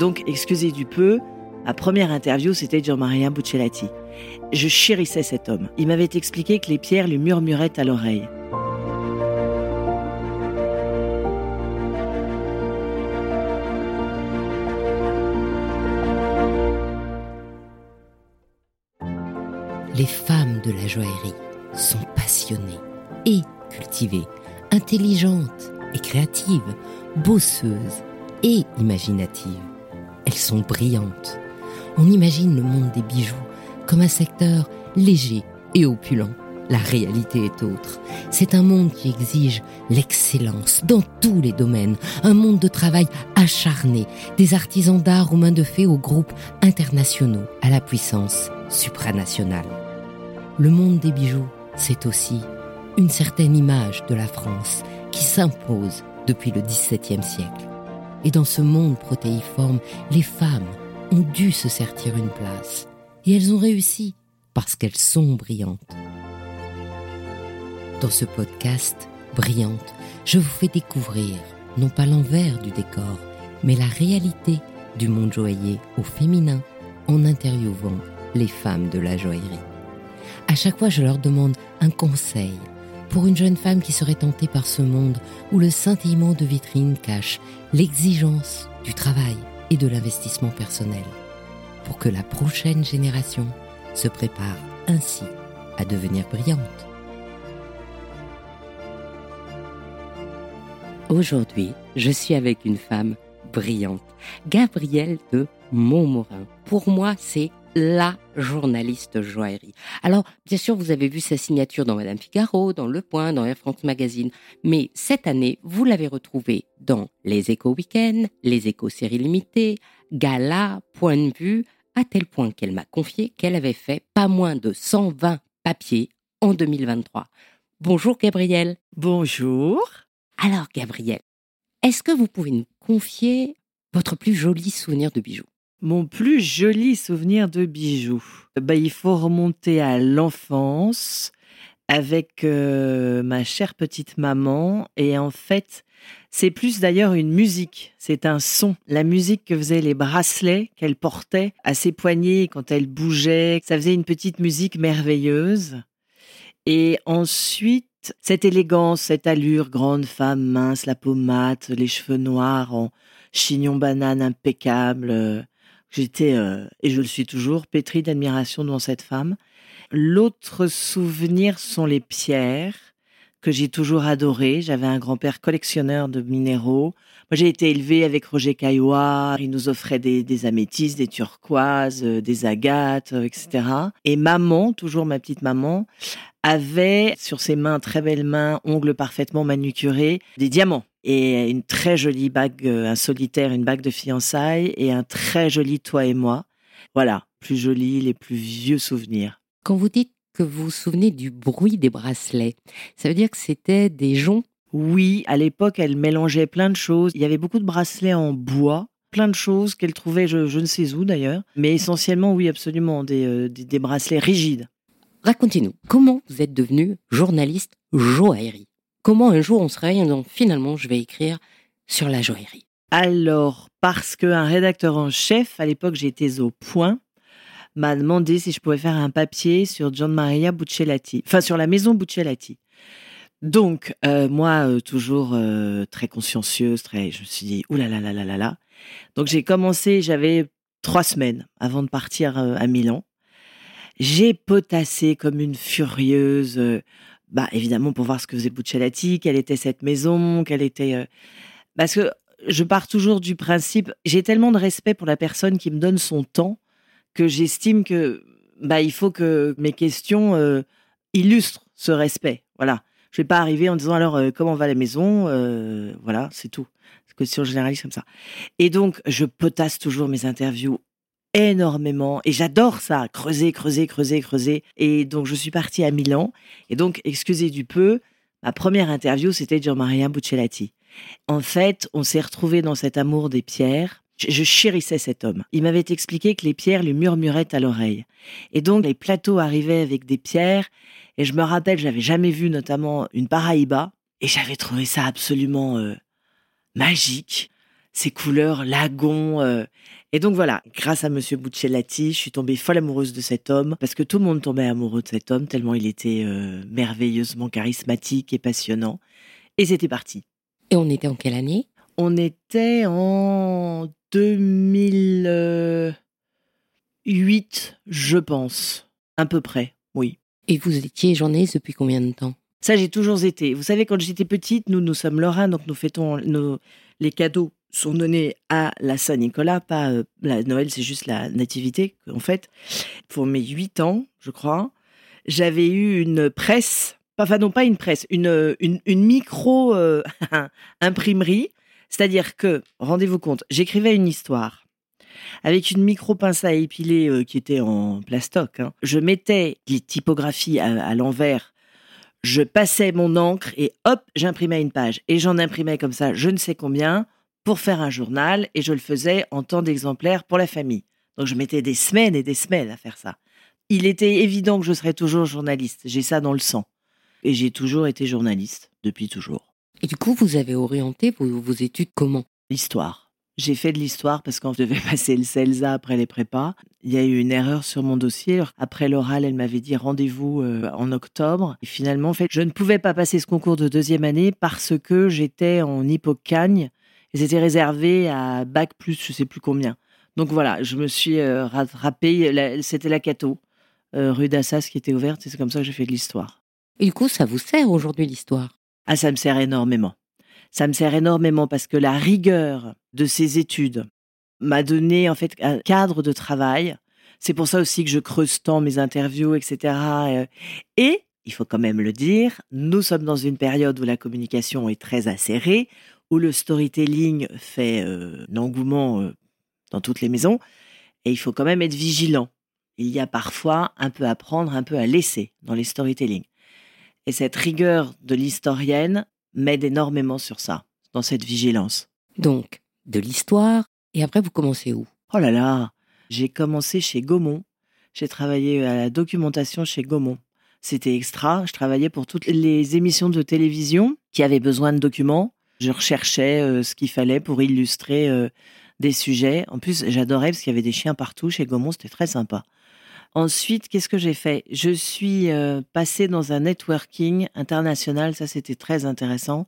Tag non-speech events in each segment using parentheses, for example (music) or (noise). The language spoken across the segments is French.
Donc, excusez du peu, ma première interview, c'était Gian-Maria Buccellati. Je chérissais cet homme. Il m'avait expliqué que les pierres lui murmuraient à l'oreille. Les femmes de la joaillerie sont passionnées et cultivées, intelligentes et créatives, bosseuses et imaginatives. Elles sont brillantes. On imagine le monde des bijoux comme un secteur léger et opulent. La réalité est autre. C'est un monde qui exige l'excellence dans tous les domaines, un monde de travail acharné, des artisans d'art aux mains de fées aux groupes internationaux à la puissance supranationale. Le monde des bijoux, c'est aussi une certaine image de la France qui s'impose depuis le XVIIe siècle. Et dans ce monde protéiforme, les femmes ont dû se sertir une place. Et elles ont réussi parce qu'elles sont brillantes. Dans ce podcast, Brillante, je vous fais découvrir non pas l'envers du décor, mais la réalité du monde joaillier au féminin en interviewant les femmes de la joaillerie. À chaque fois, je leur demande un conseil pour une jeune femme qui serait tentée par ce monde où le scintillement de vitrine cache l'exigence du travail et de l'investissement personnel, pour que la prochaine génération se prépare ainsi à devenir brillante. Aujourd'hui, je suis avec une femme brillante, Gabrielle de Montmorin. Pour moi, c'est la journaliste joaillerie. Alors, bien sûr, vous avez vu sa signature dans Madame Figaro, dans Le Point, dans Air France Magazine, mais cette année, vous l'avez retrouvée dans Les Échos Week-end, Les Échos Séries Limitées, Gala, Point de Vue, à tel point qu'elle m'a confié qu'elle avait fait pas moins de 120 papiers en 2023. Bonjour Gabrielle. Bonjour. Alors Gabrielle, est-ce que vous pouvez nous confier votre plus joli souvenir de bijoux? Mon plus joli souvenir de bijoux. Bah, il faut remonter à l'enfance avec euh, ma chère petite maman. Et en fait, c'est plus d'ailleurs une musique, c'est un son. La musique que faisaient les bracelets qu'elle portait à ses poignets quand elle bougeait, ça faisait une petite musique merveilleuse. Et ensuite, cette élégance, cette allure, grande femme mince, la peau mate, les cheveux noirs en chignon banane impeccable. J'étais, euh, et je le suis toujours, pétrie d'admiration devant cette femme. L'autre souvenir sont les pierres que j'ai toujours adorées. J'avais un grand-père collectionneur de minéraux. Moi, j'ai été élevée avec Roger Caillois. Il nous offrait des, des améthystes, des turquoises, euh, des agates, euh, etc. Et maman, toujours ma petite maman, avait sur ses mains, très belles mains, ongles parfaitement manucurés, des diamants et une très jolie bague, euh, un solitaire, une bague de fiançailles et un très joli toi et moi. Voilà, plus joli, les plus vieux souvenirs. Quand vous dites que vous vous souvenez du bruit des bracelets, ça veut dire que c'était des joncs? Oui, à l'époque, elle mélangeait plein de choses. Il y avait beaucoup de bracelets en bois, plein de choses qu'elle trouvait, je, je, ne sais où d'ailleurs, mais essentiellement, oui, absolument, des, euh, des, des bracelets rigides. Racontez-nous, comment vous êtes devenu journaliste joaillerie? Comment un jour on se disant finalement je vais écrire sur la joaillerie Alors, parce qu'un rédacteur en chef, à l'époque j'étais au point, m'a demandé si je pouvais faire un papier sur Gian Maria Buccellati, enfin sur la maison Buccellati. Donc, euh, moi, euh, toujours euh, très consciencieuse, très, je me suis dit, oulala, là là là là là. Donc, j'ai commencé, j'avais trois semaines avant de partir à Milan. J'ai potassé comme une furieuse, bah évidemment pour voir ce que faisait Buccellati, quelle était cette maison, quelle était, euh, parce que je pars toujours du principe, j'ai tellement de respect pour la personne qui me donne son temps que j'estime que bah il faut que mes questions euh, illustrent ce respect. Voilà. Je vais pas arriver en disant alors euh, comment va la maison, voilà, c'est tout. Question généraliste comme ça. Et donc je potasse toujours mes interviews énormément et j'adore ça, creuser, creuser, creuser, creuser. Et donc je suis partie à Milan et donc excusez du peu, ma première interview c'était Gian-Maria Buccellati. En fait, on s'est retrouvés dans cet amour des pierres. Je, je chérissais cet homme. Il m'avait expliqué que les pierres lui murmuraient à l'oreille. Et donc les plateaux arrivaient avec des pierres et je me rappelle, j'avais jamais vu notamment une paraïba et j'avais trouvé ça absolument euh, magique. ces couleurs lagon. euh. Et donc voilà, grâce à Monsieur Buccellati, je suis tombée folle amoureuse de cet homme parce que tout le monde tombait amoureux de cet homme tellement il était euh, merveilleusement charismatique et passionnant. Et c'était parti. Et on était en quelle année? On était en 2008, je pense, à peu près, oui. Et vous étiez journaliste depuis combien de temps? Ça, j'ai toujours été. Vous savez, quand j'étais petite, nous, nous sommes lorrains, donc nous fêtons nos, les cadeaux sont donnés à la Saint-Nicolas, pas euh, la Noël, c'est juste la nativité, en fait. Pour mes huit ans, je crois, j'avais eu une presse, enfin non pas une presse, une, une, une micro euh, (laughs) imprimerie, c'est-à-dire que, rendez-vous compte, j'écrivais une histoire avec une micro pince à épiler euh, qui était en plastoc. hein. Je mettais les typographies à, à l'envers je passais mon encre et hop, j'imprimais une page. Et j'en imprimais comme ça, je ne sais combien, pour faire un journal, et je le faisais en temps d'exemplaires pour la famille. Donc je mettais des semaines et des semaines à faire ça. Il était évident que je serais toujours journaliste. J'ai ça dans le sang. Et j'ai toujours été journaliste, depuis toujours. Et du coup, vous avez orienté vos, vos études comment? L'histoire. J'ai fait de l'histoire parce qu'on devait (laughs) passer le CELSA après les prépas. Il y a eu une erreur sur mon dossier. Après l'oral, elle m'avait dit rendez-vous euh, en octobre. Et finalement, en fait, je ne pouvais pas passer ce concours de deuxième année parce que j'étais en hippocagne et c'était réservé à bac plus, je sais plus combien. Donc voilà, je me suis euh, rattrapée. C'était la Cato, euh, rue d'Assas, qui était ouverte. Et c'est comme ça que j'ai fait de l'histoire. Et du coup, ça vous sert aujourd'hui l'histoire? Ah, ça me sert énormément. Ça me sert énormément parce que la rigueur de ces études m'a donné en fait un cadre de travail. C'est pour ça aussi que je creuse tant mes interviews, etc. Euh, Et, il faut quand même le dire, nous sommes dans une période où la communication est très acérée, où le storytelling fait euh, un engouement euh, dans toutes les maisons, et il faut quand même être vigilant. Il y a parfois un peu à prendre, un peu à laisser dans les storytelling. Et cette rigueur de l'historienne m'aide énormément sur ça, dans cette vigilance. Donc, de l'histoire, et après, vous commencez où? Oh là là, j'ai commencé chez Gaumont. J'ai travaillé à la documentation chez Gaumont. C'était extra. Je travaillais pour toutes les émissions de télévision qui avaient besoin de documents. Je recherchais euh, ce qu'il fallait pour illustrer euh, des sujets. En plus, j'adorais parce qu'il y avait des chiens partout chez Gaumont. C'était très sympa. Ensuite, qu'est-ce que j'ai fait? Je suis euh, passée dans un networking international. Ça, c'était très intéressant.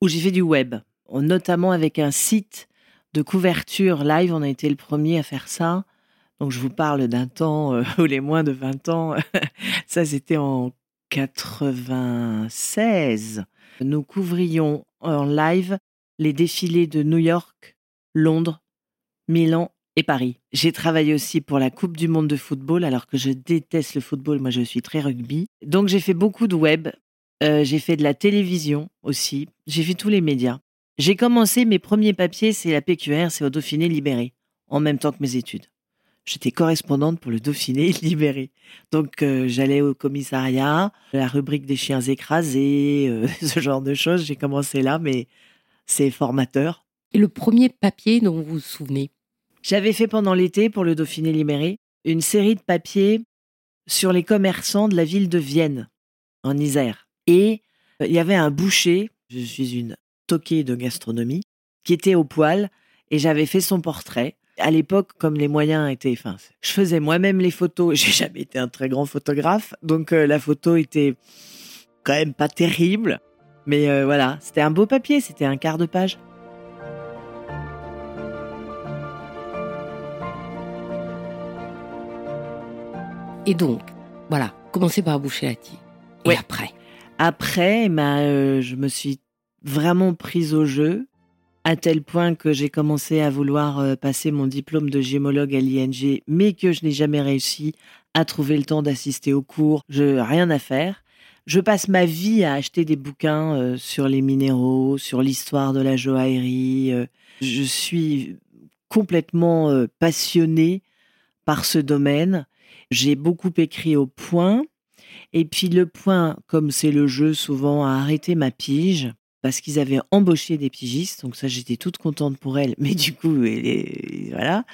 Où j'ai fait du web, notamment avec un site de couverture live. On a été le premier à faire ça. Donc, je vous parle d'un temps euh, (laughs) où les moins de 20 ans, (laughs) ça c'était en 96. Nous couvrions en live les défilés de New York, Londres, Milan et Paris. J'ai travaillé aussi pour la Coupe du Monde de football, alors que je déteste le football, moi je suis très rugby. Donc j'ai fait beaucoup de web, euh, j'ai fait de la télévision aussi, j'ai fait tous les médias. J'ai commencé mes premiers papiers, c'est la PQR, c'est au Dauphiné Libéré, en même temps que mes études. J'étais correspondante pour le Dauphiné (laughs) Libéré. Donc euh, j'allais au commissariat, la rubrique des chiens écrasés, euh, (laughs) ce genre de choses. J'ai commencé là, mais c'est formateur. Et le premier papier dont vous vous souvenez? J'avais fait pendant l'été pour le Dauphiné Libéré une série de papiers sur les commerçants de la ville de Vienne, en Isère. Et euh, il y avait un boucher, je suis une toquée de gastronomie, qui était au poil, et j'avais fait son portrait. À l'époque, comme les moyens étaient, enfin, je faisais moi-même les photos. (laughs) J'ai jamais été un très grand photographe, donc euh, la photo était quand même pas terrible. Mais euh, voilà, c'était un beau papier, c'était un quart de page. Et donc, voilà, commencez par boucher la tige. Et Ouais. après? Après, euh, je me suis vraiment prise au jeu, à tel point que j'ai commencé à vouloir euh, passer mon diplôme de gémologue à l'ING, mais que je n'ai jamais réussi à trouver le temps d'assister aux cours. Je rien à faire. Je passe ma vie à acheter des bouquins euh, sur les minéraux, sur l'histoire de la joaillerie. euh. je suis complètement passionnée par ce domaine. J'ai beaucoup écrit au point. Et puis le point, comme c'est le jeu, souvent a arrêté ma pige parce qu'ils avaient embauché des pigistes. Donc ça, j'étais toute contente pour elle. Mais du coup, voilà.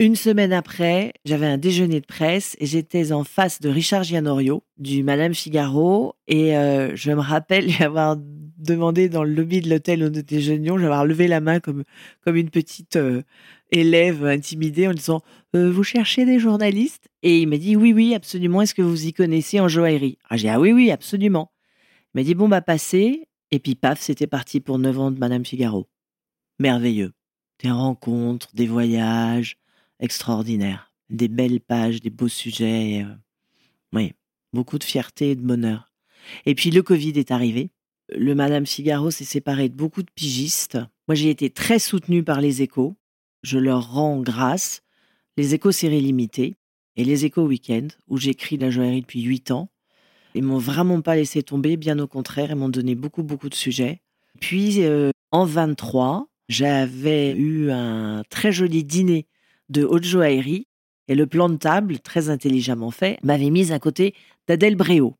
Une semaine après, j'avais un déjeuner de presse et j'étais en face de Richard Gianorio du Madame Figaro. Et euh, je me rappelle y avoir demandé dans le lobby de l'hôtel où nous déjeunions, j'avais levé la main comme, comme une petite euh, élève intimidée en disant euh, Vous cherchez des journalistes? Et il m'a dit Oui, oui, absolument. Est-ce que vous y connaissez en joaillerie ah, J'ai dit Ah oui, oui, absolument. Il m'a dit Bon, bah, passez. Et puis, paf, c'était parti pour 9 ans de Madame Figaro. Merveilleux. Des rencontres, des voyages extraordinaires. Des belles pages, des beaux sujets. Euh, oui, beaucoup de fierté et de bonheur. Et puis le Covid est arrivé. Le Madame Figaro s'est séparé de beaucoup de pigistes. Moi, j'ai été très soutenue par les échos. Je leur rends grâce. Les échos séries limitées et les échos week-end, où j'écris la joaillerie depuis huit ans. Ils m'ont vraiment pas laissé tomber, bien au contraire, ils m'ont donné beaucoup, beaucoup de sujets. Puis, euh, en 23, j'avais eu un très joli dîner de haute joaillerie et le plan de table, très intelligemment fait, m'avait mise à côté d'Adèle Bréau,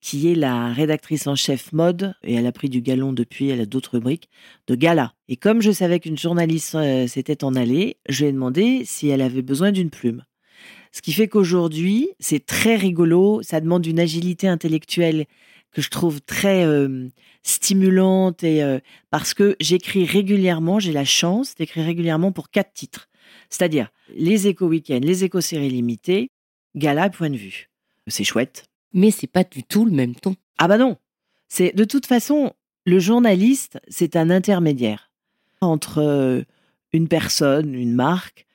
qui est la rédactrice en chef mode, et elle a pris du galon depuis, elle a d'autres rubriques, de Gala. Et comme je savais qu'une journaliste euh, s'était en allée, je lui ai demandé si elle avait besoin d'une plume. Ce qui fait qu'aujourd'hui, c'est très rigolo, ça demande une agilité intellectuelle que je trouve très euh, stimulante et euh, parce que j'écris régulièrement, j'ai la chance d'écrire régulièrement pour quatre titres. C'est-à-dire les éco week-ends, les éco séries limitées, gala point de vue. C'est chouette. Mais c'est pas du tout le même ton. Ah bah non. C'est de toute façon le journaliste, c'est un intermédiaire entre euh, une personne, une marque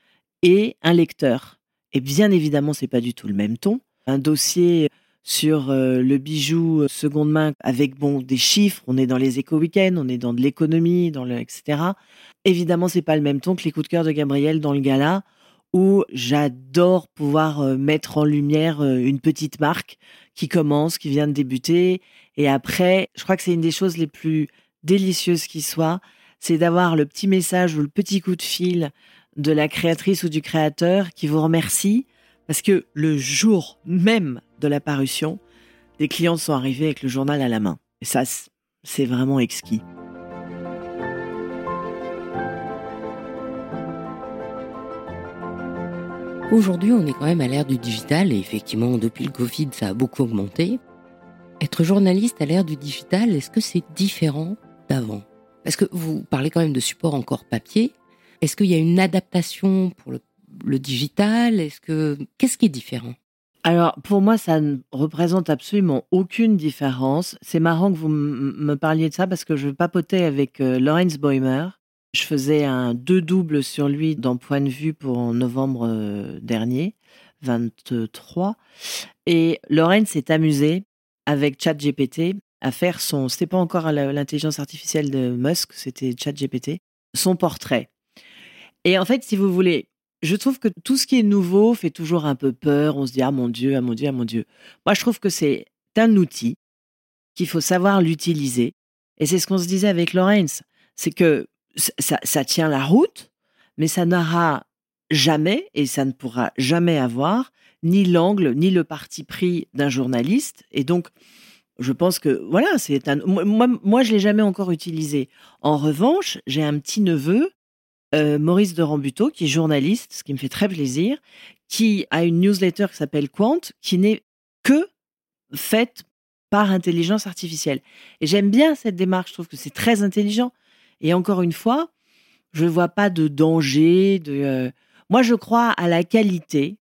et un lecteur. Et bien évidemment, c'est pas du tout le même ton. Un dossier sur euh, le bijou euh, seconde main avec bon des chiffres. On est dans les éco week-ends, on est dans de l'économie, dans le etc. Évidemment, c'est pas le même ton que les coups de cœur de Gabriel dans le gala où j'adore pouvoir euh, mettre en lumière une petite marque qui commence, qui vient de débuter. Et après, je crois que c'est une des choses les plus délicieuses qui soit, c'est d'avoir le petit message ou le petit coup de fil de la créatrice ou du créateur qui vous remercie parce que le jour même de la parution, des clients sont arrivés avec le journal à la main. Et ça, c'est vraiment exquis. Aujourd'hui, on est quand même à l'ère du digital et effectivement, depuis le Covid, ça a beaucoup augmenté. Être journaliste à l'ère du digital, est-ce que c'est différent d'avant? Parce que vous parlez quand même de support encore papier. Est-ce qu'il y a une adaptation pour le digital? Est-ce que qu'est-ce qui est différent? Alors, pour moi, ça ne représente absolument aucune différence. C'est marrant que vous me parliez de ça parce que je papotais avec euh, Boimer. Je faisais un deux doubles sur lui dans Point de vue pour en novembre euh, dernier, 23. Et Lorenz s'est amusé avec ChatGPT à faire son, c'était pas encore l'intelligence artificielle de Musk, c'était ChatGPT, son portrait. Et en fait, si vous voulez, je trouve que tout ce qui est nouveau fait toujours un peu peur. On se dit ah mon Dieu, ah mon Dieu, ah mon Dieu. Moi, je trouve que c'est un outil qu'il faut savoir l'utiliser. Et c'est ce qu'on se disait avec Lorenz. C'est que ça, tient la route, mais ça n'aura jamais, et ça ne pourra jamais avoir, ni l'angle, ni le parti pris d'un journaliste. Et donc, je pense que voilà, c'est un. Moi, moi je l'ai jamais encore utilisé. En revanche, j'ai un petit neveu euh, Maurice de Rambuteau, qui est journaliste, ce qui me fait très plaisir, qui a une newsletter qui s'appelle Quant, qui n'est que faite par intelligence artificielle. Et j'aime bien cette démarche, je trouve que c'est très intelligent. Et encore une fois, je ne vois pas de danger. Euh, Moi, je crois à la qualité.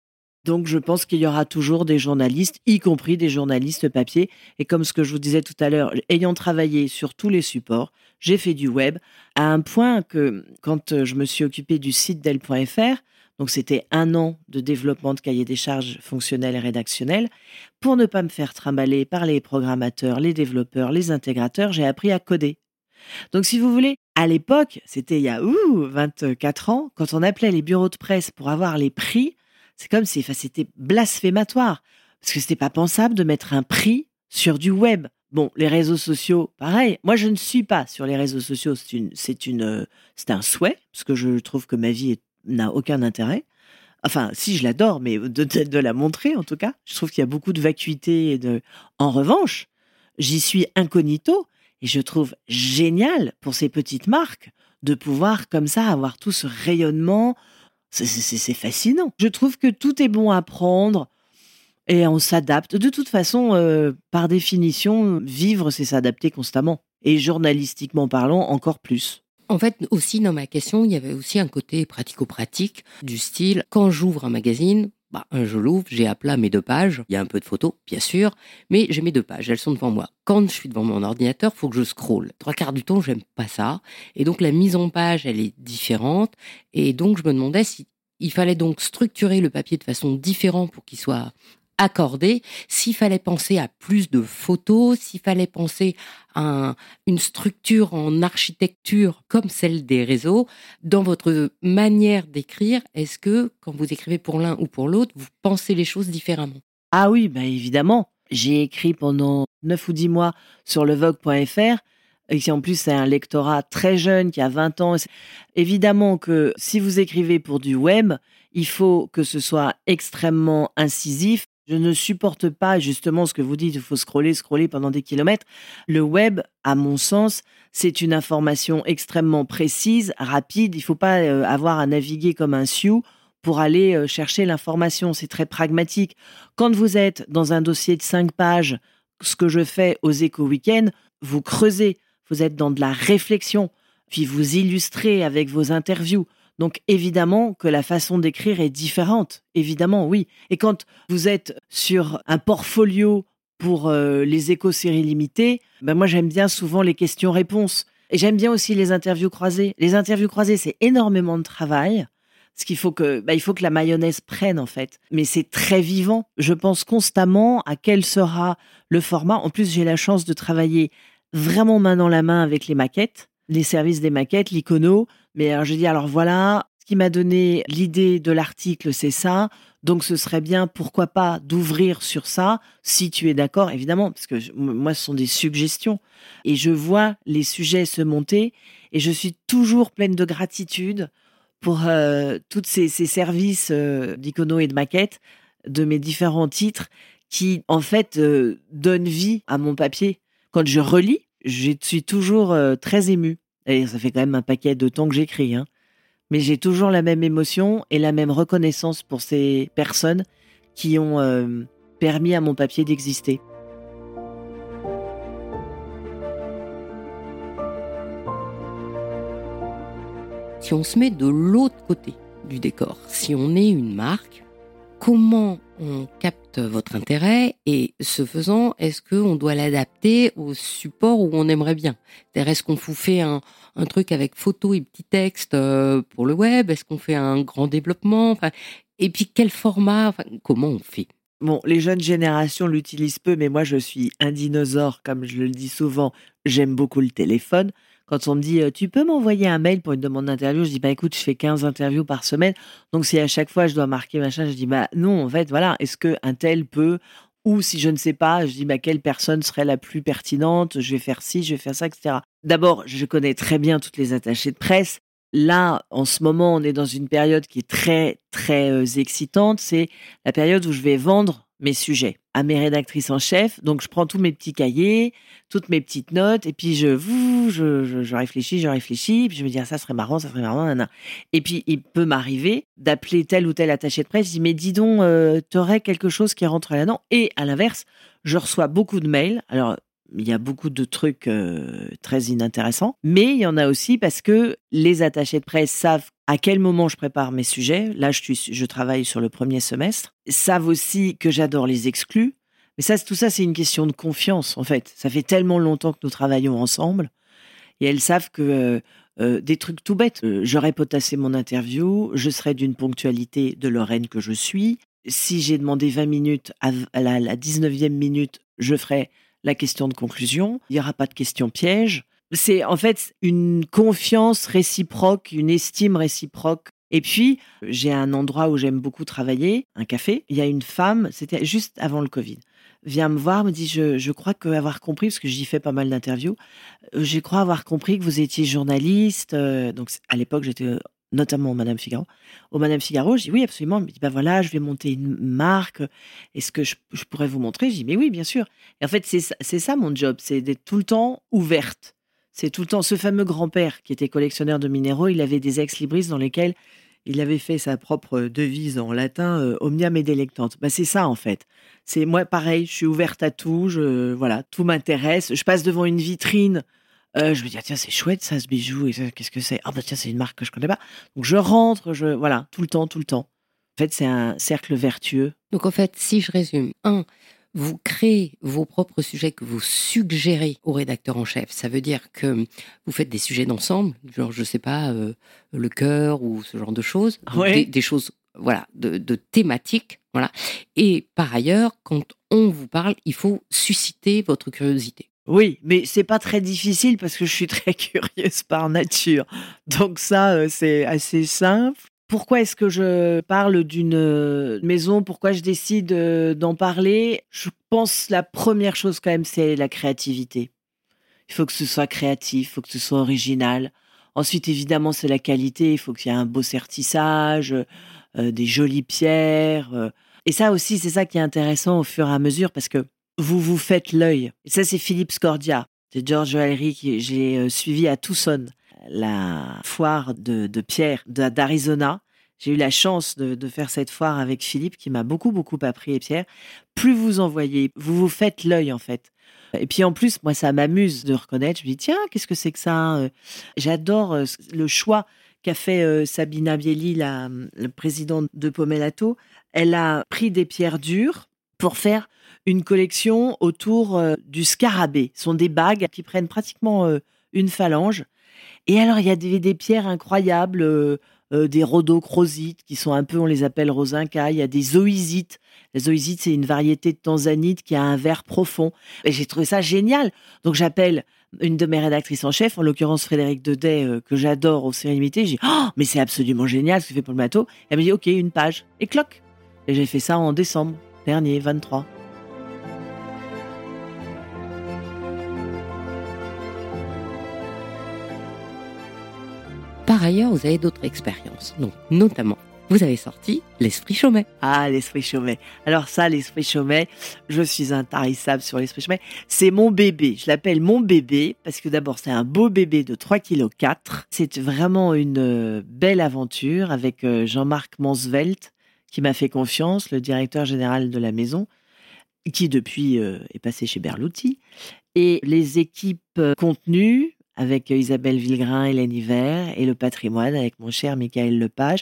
Donc, je pense qu'il y aura toujours des journalistes, y compris des journalistes papier. Et comme ce que je vous disais tout à l'heure, ayant travaillé sur tous les supports, j'ai fait du web à un point que quand euh, je me suis occupée du site d'elle.fr, donc c'était un an de développement de cahier des charges fonctionnels et rédactionnels, pour ne pas me faire trimballer par les programmateurs, les développeurs, les intégrateurs, j'ai appris à coder. Donc si vous voulez, à l'époque, c'était il y a ouh, 24 ans, quand on appelait les bureaux de presse pour avoir les prix, c'est comme si c'était blasphématoire parce que c'était pas pensable de mettre un prix sur du web. Bon, les réseaux sociaux, pareil. Moi, je ne suis pas sur les réseaux sociaux. C'est une, c'est euh, un souhait parce que je trouve que ma vie n'a aucun intérêt. Enfin, si je l'adore, mais (laughs) de, de, la montrer en tout cas. Je trouve qu'il y a beaucoup de vacuité et de. En revanche, j'y suis incognito et je trouve génial pour ces petites marques de pouvoir comme ça avoir tout ce rayonnement. C'est fascinant. Je trouve que tout est bon à prendre et on s'adapte. De toute façon, euh, par définition, vivre, c'est s'adapter constamment. et journalistiquement parlant, encore plus. En fait, aussi dans ma question, il y avait aussi un côté pratico-pratique du style, quand j'ouvre un magazine, bah, je l'ouvre, j'ai à plat mes deux pages, il y a un peu de photos, bien sûr, mais j'ai mes deux pages, elles sont devant moi. Quand je suis devant mon ordinateur, faut que je scrolle. Trois quarts du temps, j'aime pas ça. Et donc, la mise en page, elle est différente. Et donc, je me demandais si il fallait donc structurer le papier de façon différente pour qu'il soit accordé, s'il fallait penser à plus de photos, s'il fallait penser à une structure en architecture comme celle des réseaux, dans votre manière d'écrire, est-ce que quand vous écrivez pour l'un ou pour l'autre, vous pensez les choses différemment? Ah oui, bah évidemment. J'ai écrit pendant 9 ou 10 mois sur le Vogue.fr et en plus c'est un lectorat très jeune qui a 20 ans. Évidemment que si vous écrivez pour du web, il faut que ce soit extrêmement incisif, je ne supporte pas justement ce que vous dites, il faut scroller, scroller pendant des kilomètres. Le web, à mon sens, c'est une information extrêmement précise, rapide. Il ne faut pas euh, avoir à naviguer comme un sioux pour aller euh, chercher l'information. C'est très pragmatique. Quand vous êtes dans un dossier de cinq pages, ce que je fais aux éco week vous creusez, vous êtes dans de la réflexion, puis vous illustrez avec vos interviews. Donc évidemment que la façon d'écrire est différente, évidemment, oui. Et quand vous êtes sur un portfolio pour euh, les éco-séries limitées, ben moi j'aime bien souvent les questions-réponses. Et j'aime bien aussi les interviews croisées. Les interviews croisées, c'est énormément de travail. Ce qu'il faut que, ben, il faut que la mayonnaise prenne en fait. Mais c'est très vivant. Je pense constamment à quel sera le format. En plus, j'ai la chance de travailler vraiment main dans la main avec les maquettes, les services des maquettes, l'icono. Mais alors, je dis, alors voilà, ce qui m'a donné l'idée de l'article, c'est ça. Donc, ce serait bien, pourquoi pas, d'ouvrir sur ça, si tu es d'accord, évidemment, parce que moi, ce sont des suggestions. Et je vois les sujets se monter et je suis toujours pleine de gratitude pour euh, tous ces, services euh, d'icono et de maquette de mes différents titres qui, en fait, euh, donnent vie à mon papier. Quand je relis, je suis toujours très émue. Ça fait quand même un paquet de temps que j'écris. Hein. Mais j'ai toujours la même émotion et la même reconnaissance pour ces personnes qui ont euh, permis à mon papier d'exister. Si on se met de l'autre côté du décor, si on est une marque, comment on capte votre intérêt et ce faisant, est-ce qu'on doit l'adapter au support où on aimerait bien? Est-ce qu'on vous fait un, truc avec photo et petit texte euh, pour le web? Est-ce qu'on fait un grand développement? Et puis quel format? Comment on fait? Bon, les jeunes générations l'utilisent peu, mais moi je suis un dinosaure, comme je le dis souvent, j'aime beaucoup le téléphone. Quand on me dit tu peux m'envoyer un mail pour une demande d'interview, je dis bah écoute, je fais 15 interviews par semaine. Donc si à chaque fois je dois marquer machin, je dis bah non, en fait, voilà, est-ce que un tel peut ou si je ne sais pas, je dis bah quelle personne serait la plus pertinente, je vais faire ci, je vais faire ça, etc. D'abord, je connais très bien toutes les attachées de presse. Là, en ce moment, on est dans une période qui est très, très euh, excitante. C'est la période où je vais vendre mes sujets à mes rédactrices en chef. Donc, je prends tous mes petits cahiers, toutes mes petites notes, et puis je, je, je, réfléchis, je réfléchis, puis je me dis, ah, ça serait marrant, ça serait marrant, Et puis, il peut m'arriver d'appeler tel ou tel attaché de presse, je dis, mais dis donc, euh, t'aurais quelque chose qui rentre là-dedans. Et à l'inverse, je reçois beaucoup de mails. Alors, il y a beaucoup de trucs euh, très inintéressants, mais il y en a aussi parce que les attachés de presse savent à quel moment je prépare mes sujets. Là, je, je travaille sur le premier semestre. Savent aussi que j'adore les exclus. Mais ça, tout ça, c'est une question de confiance, en fait. Ça fait tellement longtemps que nous travaillons ensemble. Et elles savent que euh, euh, des trucs tout bêtes. J'aurais potassé mon interview, je serais d'une ponctualité de Lorraine que je suis. Si j'ai demandé 20 minutes, à la, la 19e minute, je ferai la question de conclusion. Il n'y aura pas de question piège. C'est en fait une confiance réciproque, une estime réciproque. Et puis, j'ai un endroit où j'aime beaucoup travailler, un café. Il y a une femme, c'était juste avant le Covid, vient me voir, me dit je, je crois que avoir compris, parce que j'y fais pas mal d'interviews, euh, je crois avoir compris que vous étiez journaliste. Euh, donc à l'époque, j'étais notamment Madame Figaro. Au Madame Figaro, je dis oui, absolument. Il me dit, bah voilà, je vais monter une marque. Est-ce que je, pourrais vous montrer? Je dis, mais oui, bien sûr. Et en fait, c'est ça mon job, c'est d'être tout le temps ouverte. C'est tout le temps ce fameux grand-père qui était collectionneur de minéraux, il avait des ex-libris dans lesquels il avait fait sa propre devise en latin, euh, omnia me delectant. Bah, c'est ça en fait. C'est moi pareil, je suis ouverte à tout, je, voilà, tout m'intéresse. Je passe devant une vitrine Euh, je me dis, ah, tiens, c'est chouette ça, ce bijou. Et ça, qu'est-ce que c'est? Ah, bah tiens, c'est une marque que je connais pas. Donc je rentre, je voilà, tout le temps, tout le temps. En fait, c'est un cercle vertueux. Donc en fait, si je résume, un, vous créez vos propres sujets que vous suggérez au rédacteur en chef. Ça veut dire que vous faites des sujets d'ensemble, genre, je sais pas, euh, le cœur ou ce genre de choses. Ouais. Des, des choses, voilà, de, de thématiques, voilà. Et par ailleurs, quand on vous parle, il faut susciter votre curiosité. Oui, mais c'est pas très difficile parce que je suis très (laughs) curieuse par nature. Donc ça, euh, c'est assez simple. Pourquoi est-ce que je parle d'une euh, maison? Pourquoi je décide euh, d'en parler? Je pense la première chose quand même, c'est la créativité. Il faut que ce soit créatif, il faut que ce soit original. Ensuite, évidemment, c'est la qualité. Il faut qu'il y ait un beau sertissage, des jolies pierres. Et ça aussi, c'est ça qui est intéressant au fur et à mesure parce que vous vous faites l'œil. Et ça, c'est Philippe Scordia. C'est George qui j'ai euh, suivi à Tucson, la foire de, pierre d'Arizona. J'ai eu la chance de, faire cette foire avec Philippe qui m'a beaucoup, beaucoup appris les pierres. Plus vous en voyez, vous vous faites l'œil en fait. Et puis en plus, moi, ça m'amuse de reconnaître. Je me dis, tiens, qu'est-ce que c'est que ça euh J'adore euh, le choix qu'a fait Sabina Bieli, la, la présidente de Pomelato. Elle a pris des pierres dures pour faire une collection autour euh, du scarabée. Ce sont des bagues qui prennent pratiquement euh, une phalange. Et alors, il y a des, pierres incroyables, euh, des rhodochrosites, qui sont un peu, on les appelle rosinca. Il y a des zoïsites. Les zoïsites, c'est une variété de tanzanite qui a un vert profond. Et j'ai trouvé ça génial. Donc, j'appelle une de mes rédactrices en chef, en l'occurrence Frédéric Dedet, que j'adore au série limitée. J'ai dit, oh, mais c'est absolument génial ce que fait pour le bateau. Elle me dit, OK, une page. Et cloc. Et j'ai fait ça en décembre dernier, 23. Par ailleurs, vous avez d'autres expériences. Donc, notamment, vous avez sorti l'Esprit Chaumet. Ah, l'esprit Chaumet. Alors ça, l'esprit Chaumet, je suis intarissable sur l'esprit Chaumet. C'est mon bébé. Je l'appelle mon bébé parce que d'abord, c'est un beau bébé de 3,4 kg. C'est vraiment une euh, belle aventure avec euh, Jean-Marc Mansvelt qui m'a fait confiance, le directeur général de la maison, qui depuis euh, est passé chez Berluti. Et les équipes contenues avec euh, Isabelle Villegrain, Hélène Hiver et le patrimoine avec mon cher Michael Lepage.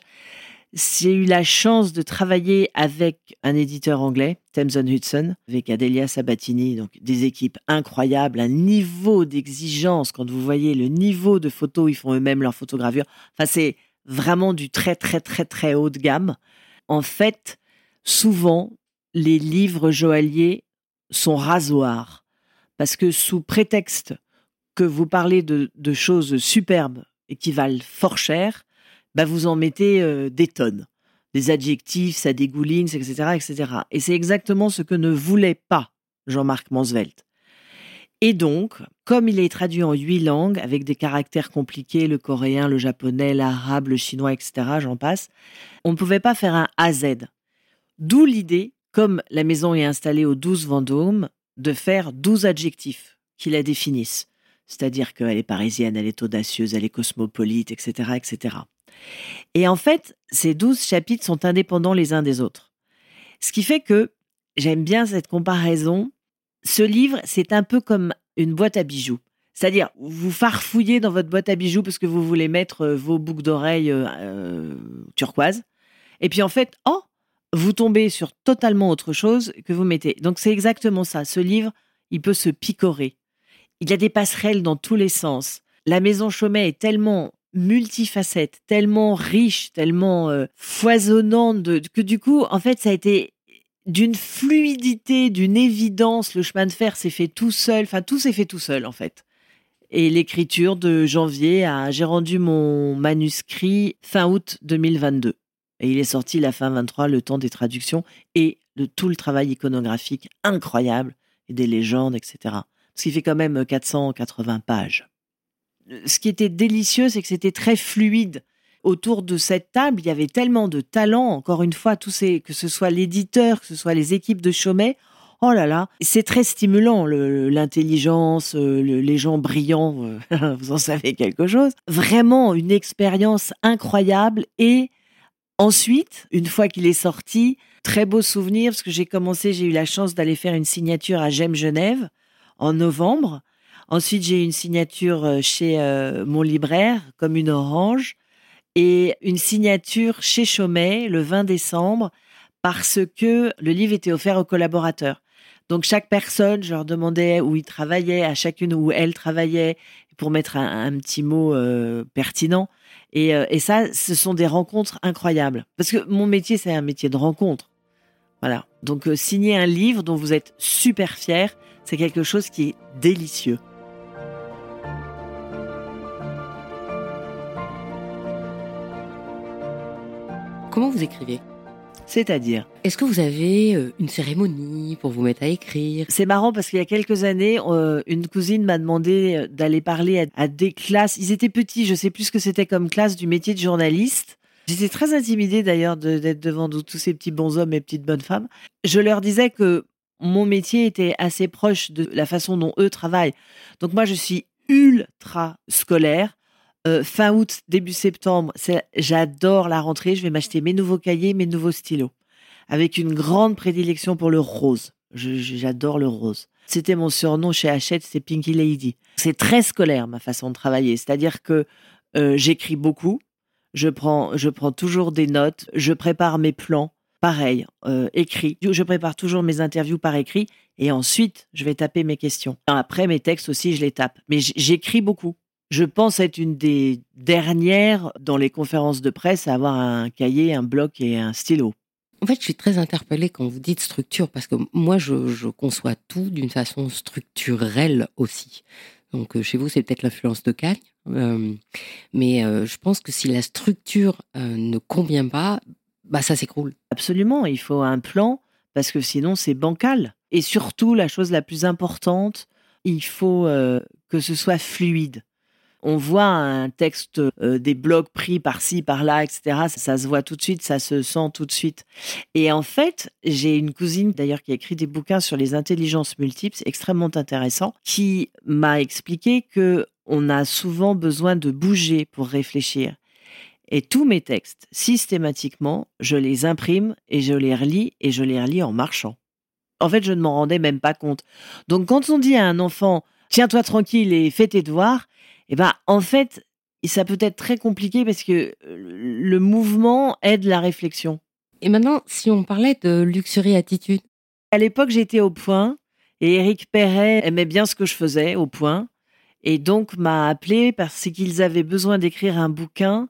J'ai eu la chance de travailler avec un éditeur anglais, Thameson Hudson, avec Adelia Sabatini, donc des équipes incroyables, un niveau d'exigence. Quand vous voyez le niveau de photos, ils font eux-mêmes leurs photogravures. Enfin, c'est vraiment du très, très, très, très haut de gamme. En fait, souvent, les livres joailliers sont rasoirs. Parce que sous prétexte que vous parlez de, choses superbes et qui valent fort cher, bah vous en mettez euh, des tonnes. Des adjectifs, ça dégouline, etc., etc. Et c'est exactement ce que ne voulait pas Jean-Marc Mansvelt. Et donc, comme il est traduit en huit langues, avec des caractères compliqués, le coréen, le japonais, l'arabe, le chinois, etc., j'en passe, on ne pouvait pas faire un AZ. D'où l'idée, comme la maison est installée au 12 Vendôme, de faire 12 adjectifs qui la définissent. C'est-à-dire qu'elle est parisienne, elle est audacieuse, elle est cosmopolite, etc., etc. Et en fait, ces 12 chapitres sont indépendants les uns des autres. Ce qui fait que j'aime bien cette comparaison. Ce livre, c'est un peu comme une boîte à bijoux. C'est-à-dire, vous farfouillez dans votre boîte à bijoux parce que vous voulez mettre euh, vos boucles d'oreilles euh, euh, turquoises. Et puis en fait, oh, vous tombez sur totalement autre chose que vous mettez. Donc c'est exactement ça. Ce livre, il peut se picorer. Il y a des passerelles dans tous les sens. La maison Chaumet est tellement multifacette, tellement riche, tellement euh, foisonnante, que du coup, en fait, ça a été d'une fluidité, d'une évidence. Le chemin de fer s'est fait tout seul. Enfin, tout s'est fait tout seul, en fait. Et l'écriture de janvier a, j'ai rendu mon manuscrit fin août 2022. Et il est sorti la fin 23, le temps des traductions et de tout le travail iconographique incroyable et des légendes, etc. Ce qui fait quand même 480 pages. Ce qui était délicieux, c'est que c'était très fluide. Autour de cette table, il y avait tellement de talent, encore une fois, tous ces, que ce soit l'éditeur, que ce soit les équipes de Chaumet. Oh là là, c'est très stimulant, l'intelligence, euh, le- les gens brillants, euh, (laughs) vous en savez quelque chose. Vraiment une expérience incroyable et Ensuite, une fois qu'il est sorti, très beau souvenir parce que j'ai commencé, j'ai eu la chance d'aller faire une signature à Gem Genève en novembre. Ensuite, j'ai une signature euh, chez euh, mon libraire, comme une orange, et une signature chez Chaumet le 20 décembre, parce que le livre était offert aux collaborateurs. Donc chaque personne, je leur demandais où ils travaillaient, à chacune où elle travaillait, pour mettre un, petit mot euh, pertinent. Et, ça, ce sont des rencontres incroyables. Parce que mon métier, c'est un métier de rencontre. Voilà. Donc signer un livre dont vous êtes super fier, c'est quelque chose qui est délicieux. Comment vous écrivez? C'est-à-dire? Est-ce que vous avez euh, une cérémonie pour vous mettre à écrire? C'est marrant parce qu'il y a quelques années, euh, une cousine m'a demandé euh, d'aller parler à, des classes. Ils étaient petits, je sais plus ce que c'était comme classe du métier de journaliste. J'étais très intimidée d'ailleurs d'être devant tous ces petits bons hommes et petites bonnes femmes. Je leur disais que mon métier était assez proche de la façon dont eux travaillent. Donc moi, je suis ultra scolaire. Euh, fin août, début septembre, j'adore la rentrée. Je vais m'acheter mes nouveaux cahiers, mes nouveaux stylos, avec une grande prédilection pour le rose. J'adore le rose. C'était mon surnom chez Hachette, c'est Pinky Lady. C'est très scolaire ma façon de travailler, c'est-à-dire que euh, j'écris beaucoup, je prends, je prends toujours des notes, je prépare mes plans, pareil, euh, écrit. Je prépare toujours mes interviews par écrit et ensuite je vais taper mes questions. Après mes textes aussi, je les tape. Mais j'écris beaucoup. Je pense être une des dernières dans les conférences de presse à avoir un cahier, un bloc et un stylo. En fait, je suis très interpellée quand vous dites structure, parce que moi, je, conçois tout d'une façon structurelle aussi. Donc, euh, chez vous, c'est peut-être l'influence de Cagne, euh, mais je pense que si la structure ne convient pas, bah ça s'écroule. Absolument, il faut un plan, parce que sinon, c'est bancal. Et surtout, la chose la plus importante, il faut que ce soit fluide on voit un texte, euh, des blocs pris par-ci, par-là, etc. Ça, se voit tout de suite, ça se sent tout de suite. Et en fait, j'ai une cousine d'ailleurs qui a écrit des bouquins sur les intelligences multiples, extrêmement intéressant, qui m'a expliqué que on a souvent besoin de bouger pour réfléchir. Et tous mes textes, systématiquement, je les imprime et je les relis et je les relis en marchant. En fait, je ne m'en rendais même pas compte. Donc, quand on dit à un enfant, tiens-toi tranquille et fais tes devoirs, eh ben, en fait, ça peut être très compliqué parce que le mouvement aide la réflexion. Et maintenant, si on parlait de luxury attitude À l'époque, j'étais au point et Eric Perret aimait bien ce que je faisais au point et donc m'a appelé parce qu'ils avaient besoin d'écrire un bouquin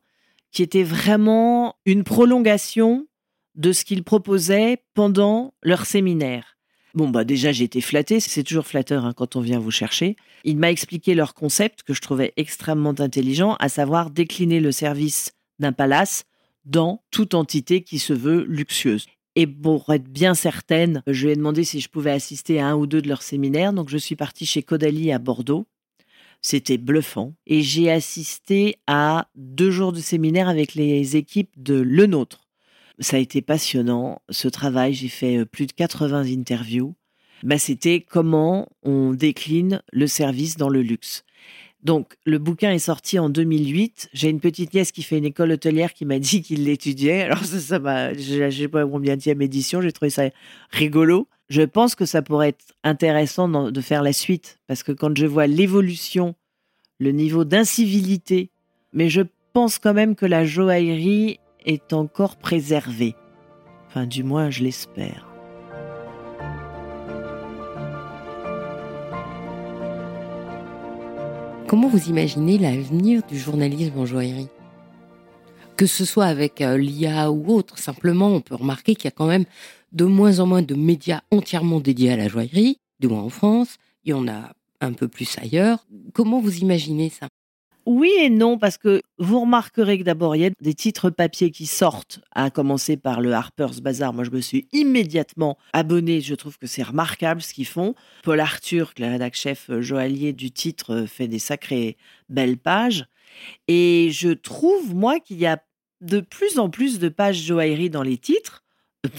qui était vraiment une prolongation de ce qu'ils proposaient pendant leur séminaire. Bon, bah déjà, j'ai été flattée, c'est toujours flatteur hein, quand on vient vous chercher. Il m'a expliqué leur concept que je trouvais extrêmement intelligent, à savoir décliner le service d'un palace dans toute entité qui se veut luxueuse. Et pour être bien certaine, je lui ai demandé si je pouvais assister à un ou deux de leurs séminaires. Donc, je suis partie chez Caudalie à Bordeaux. C'était bluffant. Et j'ai assisté à deux jours de séminaire avec les équipes de Le Nôtre ça a été passionnant, ce travail. J'ai fait euh, plus de 80 interviews. Bah, C'était comment on décline le service dans le luxe. Donc, le bouquin est sorti en 2008. J'ai une petite nièce qui fait une école hôtelière qui m'a dit qu'il l'étudiait. Alors, ça, ça m'a, je sais pas combien édition, j'ai trouvé ça rigolo. Je pense que ça pourrait être intéressant de faire la suite parce que quand je vois l'évolution, le niveau d'incivilité, mais je pense quand même que la joaillerie est encore préservé. Enfin, du moins, je l'espère. Comment vous imaginez l'avenir du journalisme en joaillerie? Que ce soit avec euh, l'IA ou autre, simplement, on peut remarquer qu'il y a quand même de moins en moins de médias entièrement dédiés à la joaillerie, du moins en France. Il y en a un peu plus ailleurs. Comment vous imaginez ça? Oui et non, parce que vous remarquerez que d'abord, il y a des titres papier qui sortent, à commencer par le Harper's Bazaar. Moi, je me suis immédiatement abonné. Je trouve que c'est remarquable ce qu'ils font. Paul Arthur, le rédacteur chef euh, joaillier du titre, euh, fait des sacrées belles pages. Et je trouve, moi, qu'il y a de plus en plus de pages joaillerie dans les titres,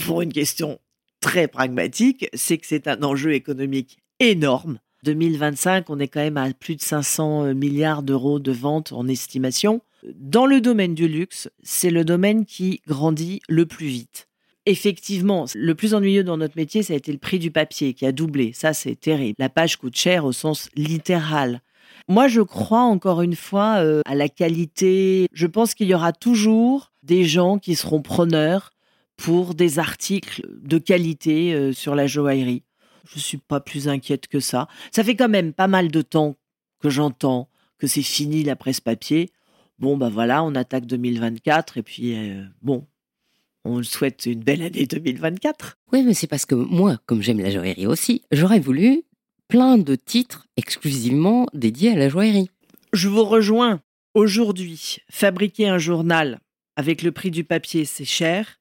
pour une question très pragmatique, c'est que c'est un enjeu économique énorme 2025, on est quand même à plus de 500 euh, milliards d'euros de ventes en estimation. Dans le domaine du luxe, c'est le domaine qui grandit le plus vite. effectivement, le plus ennuyeux dans notre métier, ça a été le prix du papier qui a doublé. Ça, c'est terrible. La page coûte cher au sens littéral. Moi, je crois encore une fois euh, à la qualité. Je pense qu'il y aura toujours des gens qui seront preneurs pour des articles de qualité euh, sur la joaillerie. Je suis pas plus inquiète que ça. Ça fait quand même pas mal de temps que j'entends que c'est fini la presse papier. Bon, bah voilà, on attaque 2024 et puis euh, bon, on souhaite une belle année 2024. Oui, mais c'est parce que moi, comme j'aime la joaillerie aussi, j'aurais voulu plein de titres exclusivement dédiés à la joaillerie. Je vous rejoins. Aujourd'hui, fabriquer un journal avec le prix du papier, c'est cher.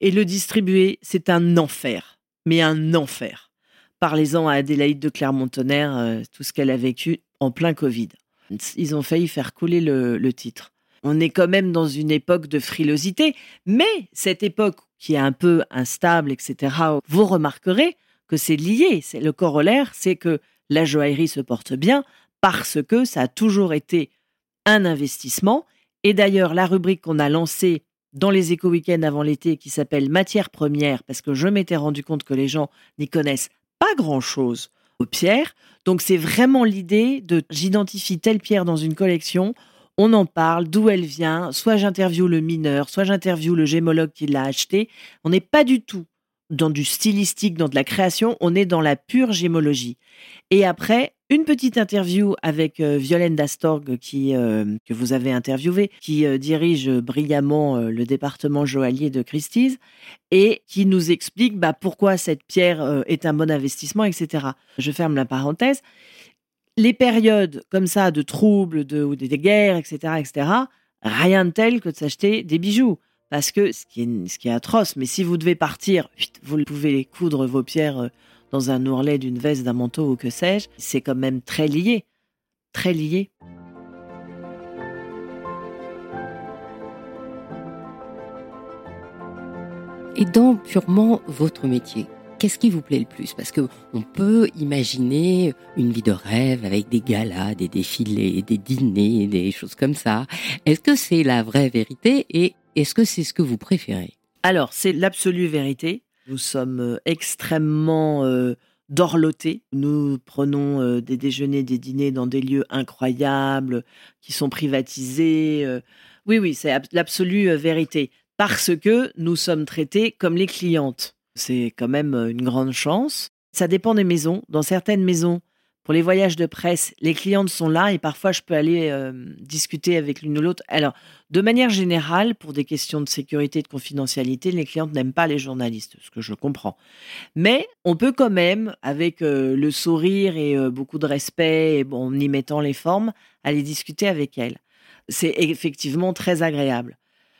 Et le distribuer, c'est un enfer. Mais un enfer. Parlez-en à Adélaïde de Clermont-Tonnerre, euh, tout ce qu'elle a vécu en plein Covid. Ils ont failli faire couler le titre. On est quand même dans une époque de frilosité, mais cette époque qui est un peu instable, etc., vous remarquerez que c'est lié. C'est le corollaire, c'est que la joaillerie se porte bien parce que ça a toujours été un investissement. Et d'ailleurs, la rubrique qu'on a lancée dans les éco-weekends avant l'été qui s'appelle Matière première, parce que je m'étais rendu compte que les gens n'y connaissent pas grand-chose aux pierres. Donc c'est vraiment l'idée de j'identifie telle pierre dans une collection, on en parle, d'où elle vient, soit j'interviewe le mineur, soit j'interviewe le gémologue qui l'a acheté. On n'est pas du tout dans du stylistique, dans de la création, on est dans la pure gémologie. Et après, une petite interview avec euh, Violaine Dastorg, qui, euh, que vous avez interviewé, qui euh, dirige brillamment le département joaillier de Christie's, et qui nous explique bah, pourquoi cette pierre est un bon investissement, etc. Je ferme la parenthèse. Les périodes comme ça de troubles, de, ou des guerres, etc., etc., rien de tel que de s'acheter des bijoux. Parce que ce qui est, atroce, mais si vous devez partir, vous pouvez coudre vos pierres dans un ourlet d'une veste, d'un manteau ou que sais-je, c'est quand même très lié. Très lié. Et dans purement votre métier, qu'est-ce qui vous plaît le plus? Parce que on peut imaginer une vie de rêve avec des galas, des défilés, des dîners, des choses comme ça. Est-ce que c'est la vraie vérité et est-ce que c'est ce que vous préférez? Alors, c'est l'absolue vérité. Nous sommes euh, extrêmement euh, dorlotés. Nous prenons euh, des déjeuners, des dîners dans des lieux incroyables qui sont privatisés. Oui, oui, c'est l'absolue vérité. Parce que nous sommes traités comme les clientes. C'est quand même une grande chance. Ça dépend des maisons. Dans certaines maisons, pour les voyages de presse, les clientes sont là et parfois je peux aller euh, discuter avec l'une ou l'autre. Alors, de manière générale, pour des questions de sécurité et de confidentialité, les clientes n'aiment pas les journalistes, ce que je comprends. Mais on peut quand même, avec euh, le sourire et euh, beaucoup de respect, bon, en y mettant les formes, aller discuter avec elles. C'est effectivement très agréable.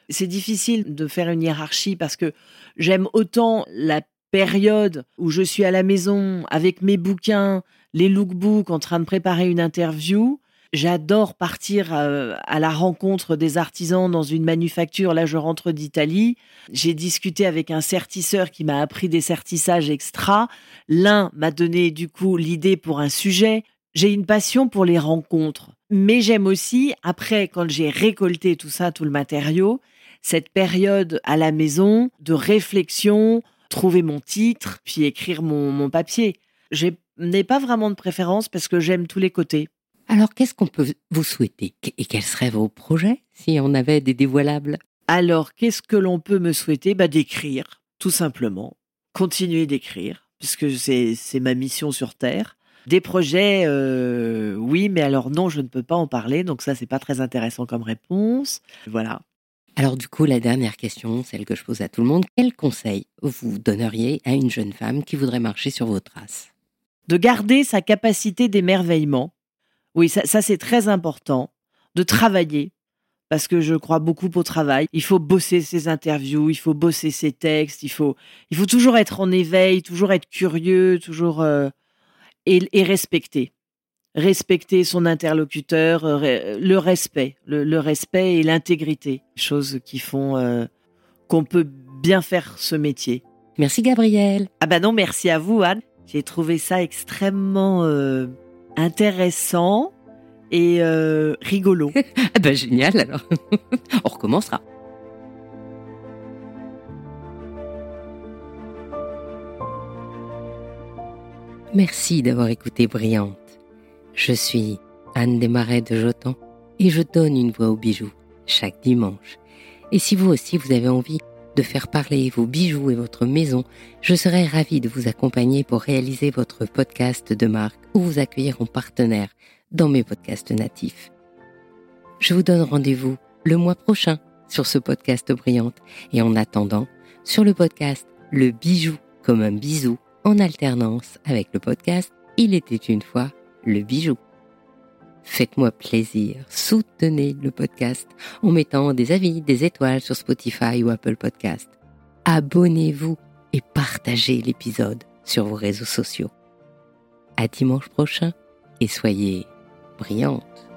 C'est difficile de faire une hiérarchie parce que j'aime autant la période où je suis à la maison avec mes bouquins, les lookbooks en train de préparer une interview. J'adore partir euh, à, la rencontre des artisans dans une manufacture. Là, je rentre d'Italie. J'ai discuté avec un sertisseur qui m'a appris des sertissages extra. L'un m'a donné du coup l'idée pour un sujet. J'ai une passion pour les rencontres. Mais j'aime aussi, après, quand j'ai récolté tout ça, tout le matériau, cette période à la maison de réflexion, trouver mon titre, puis écrire mon, mon papier. Je n'ai pas vraiment de préférence parce que j'aime tous les côtés. Alors, qu'est-ce qu'on peut vous souhaiter? Et quels seraient vos projets si on avait des dévoilables? Alors, qu'est-ce que l'on peut me souhaiter? Bah, D'écrire, tout simplement. Continuer d'écrire, puisque c'est ma mission sur Terre. Des projets, euh, oui, mais alors non, je ne peux pas en parler, donc ça, c'est pas très intéressant comme réponse. Voilà. Alors du coup, la dernière question, celle que je pose à tout le monde, quel conseil vous donneriez à une jeune femme qui voudrait marcher sur vos traces? De garder sa capacité d'émerveillement. Oui, ça, c'est très important. De travailler, parce que je crois beaucoup au travail. Il faut bosser ses interviews, il faut bosser ses textes, il faut, il faut toujours être en éveil, toujours être curieux, toujours euh, et, et respecter respecter son interlocuteur, euh, le respect, le, respect et l'intégrité, choses qui font euh, qu'on peut bien faire ce métier. Merci Gabriel. Ah ben non, merci à vous Anne. J'ai trouvé ça extrêmement euh, intéressant et euh, rigolo. (laughs) ah ben génial alors. (laughs) On recommencera. Merci d'avoir écouté Brillante. Je suis Anne Desmarais de Jotan et je donne une voix aux bijoux chaque dimanche. Et si vous aussi vous avez envie de faire parler vos bijoux et votre maison, je serai ravie de vous accompagner pour réaliser votre podcast de marque ou vous accueillir en partenaire dans mes podcasts natifs. Je vous donne rendez-vous le mois prochain sur ce podcast Brillante et en attendant, sur le podcast Le bijou comme un bisou en alternance avec le podcast Il était une fois le bijou. Faites-moi plaisir, soutenez le podcast en mettant des avis, des étoiles sur Spotify ou Apple Podcast. Abonnez-vous et partagez l'épisode sur vos réseaux sociaux. À dimanche prochain et soyez brillantes.